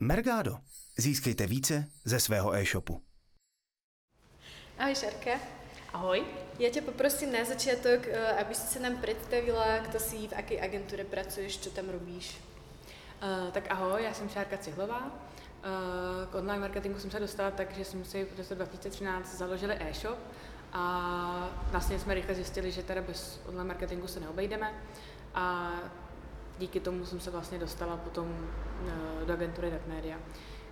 Mergado. Získejte více ze svého e-shopu. Ahoj Šarka. Ahoj. Ja ťa poprosím na začiatok, eh, aby si sa nám predstavila, kto si, v akej agentúre pracuješ, čo tam robíš. Uh, tak ahoj, já jsem Šárka Cihlová. Uh, k online marketingu jsem se dostala tak, že jsme si v roce 2013 založili e-shop a vlastně jsme rychle zjistili, že teda bez online marketingu se neobejdeme a díky tomu jsem se vlastně dostala potom uh, do agentury Netmedia,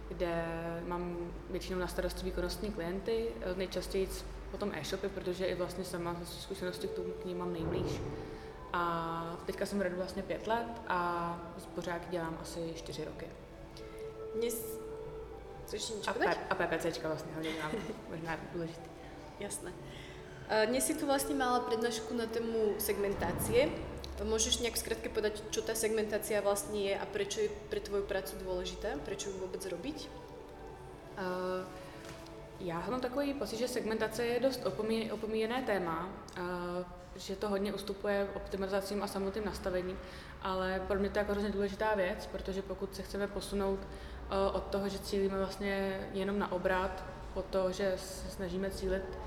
kde mám většinou na starosti výkonnostní klienty, nejčastěji potom e-shopy, protože i vlastně sama zkušenosti k tomu k ním mám nejblíž. A teďka jsem radu vlastně pět let a pořád dělám asi čtyři roky. Niečo A, povedať? P- a PPCčka vlastně hodně dělám, možná důležitý. Jasné. Eh, Dnes si tu vlastne mala prednášku na tému segmentácie. Môžeš nejak skrátke povedať, čo tá segmentácia vlastne je a prečo je pre tvoju prácu dôležitá? Prečo ju vôbec robiť? Uh, já mám takový pocit, že segmentace je dost opomí, opomíjené téma, uh, že to hodně ustupuje optimalizacím a samotným nastavením, ale pro mě to je jako hrozně důležitá věc, protože pokud se chceme posunout uh, od toho, že cílíme vlastně jenom na obrat, po to, že se snažíme cílit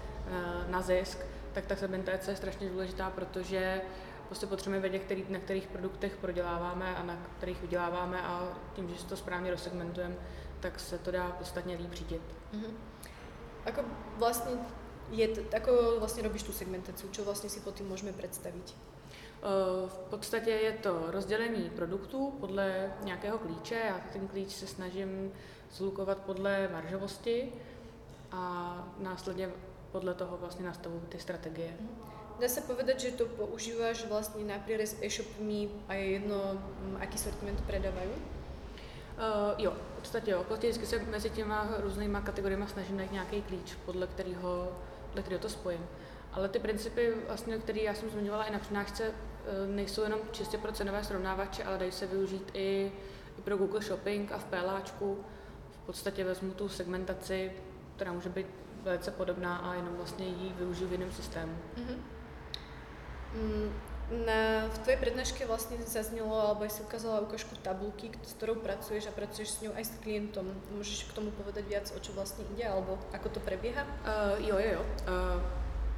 na zisk, tak ta segmentace je strašně důležitá, protože prostě potřebujeme vědět, který, na kterých produktech proděláváme a na kterých vyděláváme a tím, že si to správně rozsegmentujeme, tak se to dá podstatně líp řídit. Mhm. Ako vlastne je, t- ako vlastne robíš tú segmentáciu? Čo vlastne si pod tým môžeme predstaviť? Eh, V podstatě je to rozdělení produktů podle nějakého klíče. Já ten klíč se snažím zlukovat podle maržovosti a následně podle toho vlastně nastavuju ty strategie. Dá sa povedať, že to používaš vlastne na prierez e-shopmi a je jedno, mm, aký sortiment predávajú? Uh, jo, v podstatě jo. Prostě vždycky se mezi těma různýma kategoriemi snažím najít nějaký klíč, podle kterého, podle kterého to spojím. Ale ty principy, vlastně, které já jsem zmiňovala i na přednášce, eh, nejsou jenom čistě pro cenové srovnávače, ale dají se využít i, i pro Google Shopping a v PLAčku. V podstatě vezmu tu segmentaci, která může být velice podobná a jenom vlastně ji využiju v jiném systému. Mhm. Na, v tvojej prednáške vlastne zaznelo, alebo aj si ukázala ukážku tabulky, s ktorou pracuješ a pracuješ s ňou aj s klientom. Môžeš k tomu povedať viac, o čo vlastne ide, alebo ako to prebieha? Uh, jo, jo, jo. Uh,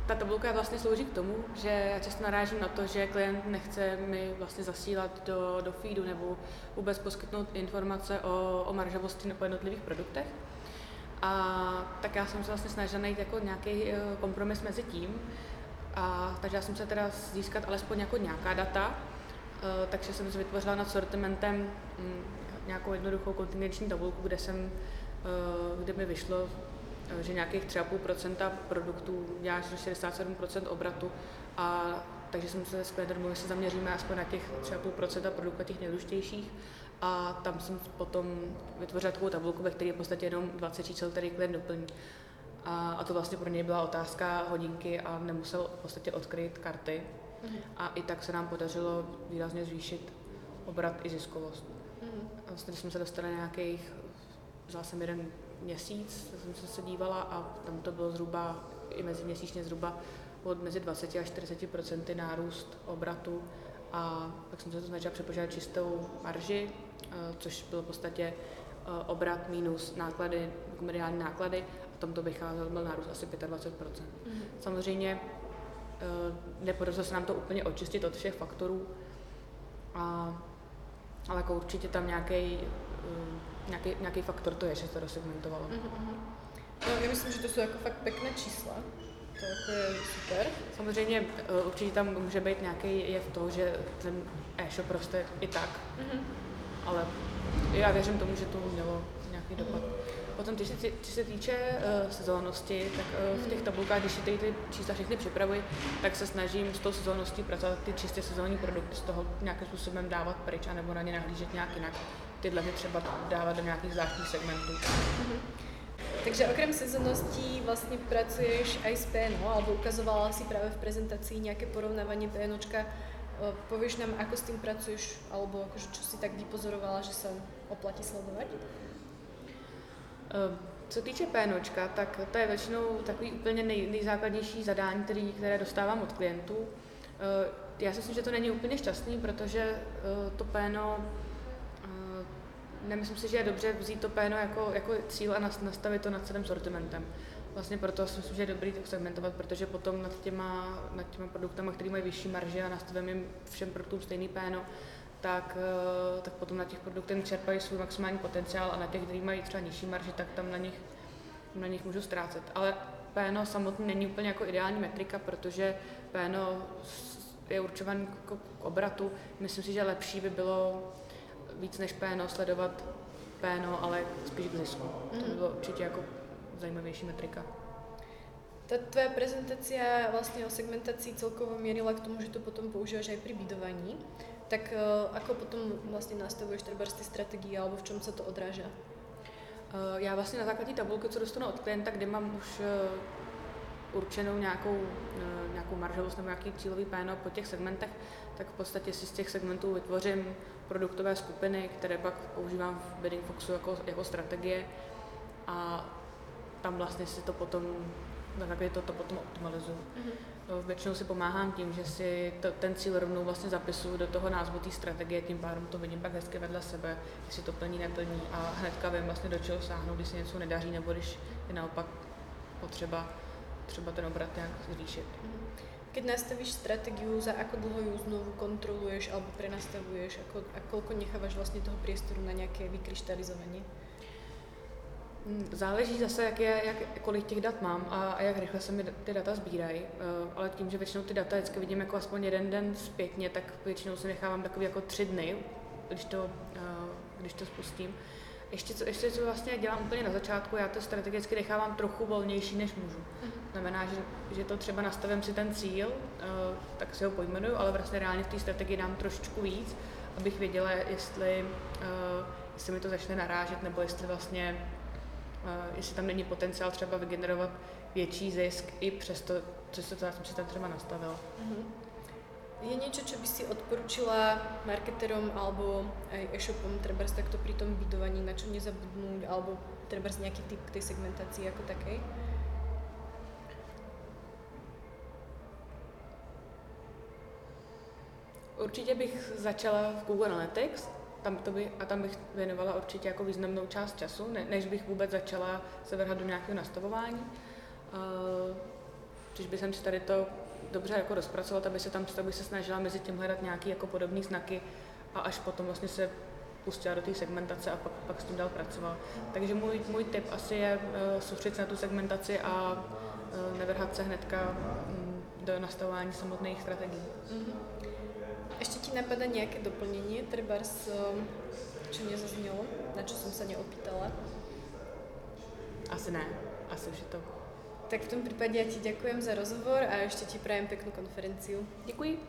ta tabulka vlastně slouží k tomu, že já často narážím na to, že klient nechce mi vlastně zasílat do, do feedu nebo vůbec poskytnout informace o, o maržovosti po jednotlivých produktech. A tak já jsem se vlastně snažila najít jako nějaký eh, kompromis mezi tím. A, takže já jsem se teda získat alespoň jako nějaká data, eh, takže jsem si vytvořila nad sortimentem mm, nějakou jednoduchou kontingenční tabulku, kde jsem, eh, kde mi vyšlo, eh, že nějakých 3,5% produktů dělá až 67% obratu a takže jsem se s domluvila, že se zaměříme aspoň na těch 3,5% produktů těch nejdůležitějších a tam jsem potom vytvořila takovou tabulku, ve které je v podstatě jenom 20 čísel, který klient doplní. A, a to vlastně pro něj byla otázka hodinky a nemusel v podstatě odkryt karty. A i tak se nám podařilo výrazně zvýšit obrat i ziskovost. Mhm. A vlastně jsme se dostali na nějakých, vzala jsem jeden měsíc, jsem se dívala a tam to bylo zhruba, i meziměsíčně zhruba od mezi 20 až 40 procenty nárůst obratu a pak jsem se to snažila přepočítat čistou marži, eh, což bylo v podstatě eh, obrat minus náklady, jako mediální náklady a tam to vycházelo, byl nárůst asi 25 Mhm. Samozřejmě eh, nepodařilo se nám to úplně očistit od všech faktorů, a, ale jako určitě tam nějaký, nějaký, nějaký faktor to je, že se to rozsegmentovalo. Mhm. No, ja myslím, že to sú ako fakt pekné čísla. To je super. Samozřejmě eh, určitě tam může být nějaký jev toho, že ten e-shop roste i tak, Mhm. ale já věřím tomu, že to mělo nějaký dopad. Potom, když se, když se týče uh, sezónnosti, tak uh, v těch tabulkách, když si ty, čísla všechny připravuji, tak se snažím s tou sezónností pracovat ty čistě sezónní produkty, z toho nějakým způsobem dávat pryč, anebo na ně nahlížet nějak jinak. Tyhle ty třeba dávat do nějakých zvláštních segmentů. Takže okrem sezónnosti vlastne pracuješ aj s PNO, alebo ukazovala si práve v prezentácii nejaké porovnávanie PNOčka. E, Povieš nám, ako s tým pracuješ, alebo akože čo si tak vypozorovala, že sa oplatí sledovať? Eh, Co týče PNOčka, tak to je většinou takový úplně nej, nejzákladnější zadání, který, které dostávám od klientů. Eh, Já si myslím, že to není úplně šťastný, protože eh, to PNO nemyslím si, že je dobře vzít to péno jako, jako cíl a nastavit to nad celým sortimentem. Vlastně proto si myslím, že je dobrý to segmentovat, protože potom nad těma, nad těma produktama, které mají vyšší marže a nastavíme jim všem produktům stejný péno, tak, eh, tak potom na těch produktech čerpají svůj maximální potenciál a na těch, kteří mají třeba nižší marži, tak tam na nich, na nich můžu ztrácet. Ale péno samotný není úplně jako ideální metrika, protože péno je určovaný k, obratu. Myslím si, že lepší by bylo víc než péno sledovat péno, ale spíš k zisku. Mm. To by mhm. bylo určitě jako zajímavější metrika. Ta tvoja prezentácia vlastne o segmentácii celkovo mierila k tomu, že to potom používaš aj pri bidovaní. Tak uh, ako potom vlastne nastavuješ treba ty strategie, alebo v čom sa to odráža? Uh, já vlastně na základě tabulky, co dostanu od klienta, kde mám už uh, určenou nějakou, nějakou maržovost nebo nějaký cílový péno po těch segmentech, tak v podstatě si z těch segmentů vytvořím produktové skupiny, které pak používám v Bidding Foxu jako, jako strategie a tam vlastně si to potom, na základě to, to potom optimalizuju. Mm-hmm. Většinou si pomáhám tím, že si to, ten cíl rovnou vlastně zapisuju do toho názvu té strategie, tím pádem to vidím pak hezky vedle sebe, jestli to plní, neplní a hnedka vím vlastně do čeho sáhnout, když se něco nedaří nebo když je naopak potřeba třeba ten obrat nějak zvýšit. Mm-hmm. Keď nastavíš strategiu, za ako dlho ju znovu kontroluješ alebo prenastavuješ, ako, a koľko nechávaš vlastne toho priestoru na nejaké vykryštalizovanie? Mm, záleží zase, jak je, jak, kolik těch dat mám a, a jak rychle se mi ty data sbírají, uh, ale tím, že většinou ty data vždycky vidím jako aspoň jeden den zpětně, tak většinou si nechávám takový jako tři dny, když to, uh, když to spustím. Ještě co, ještě co vlastně dělám úplně na začátku, já to strategicky nechávám trochu volnější, než můžu. Uh-huh. Znamená, že, že to třeba nastavím si ten cíl, uh, tak si ho pojmenuju, ale vlastně reálně v té strategii dám trošičku víc, abych věděla, jestli, jestli mi to začne narážet, nebo jestli vlastně jestli tam není potenciál třeba vygenerovat větší zisk i přesto, co se to, já jsem si tam třeba nastavila. Uh-huh. Je niečo, čo by si odporučila marketerom alebo aj e-shopom, treba takto pri tom bydovaní, na čo nezabudnúť, alebo treba nejaký typ k tej segmentácii ako takej? Určitě bych začala v Google Analytics, tam to by, a tam bych věnovala určitě jako významnou část času, ne, než bych vůbec začala se vrhat do nějakého nastavování. Uh, když bych si tady to dobře jako rozpracovat, aby se tam aby se snažila mezi tím hledat nějaké jako podobné znaky a až potom vlastně se pustila do té segmentace a pak, pak s tím dál pracoval. Takže můj, můj tip asi je uh, soustředit se na tu segmentaci a uh, nevrhat se hnedka um, do nastavování samotných strategií. Mm-hmm. Ti napadá nejaké doplnenie, treba čo nezaznelo, na čo som sa neopýtala? Asi ne, asi už je to. Tak v tom prípade ja ti ďakujem za rozhovor a ešte ti prajem peknú konferenciu. Děkuji.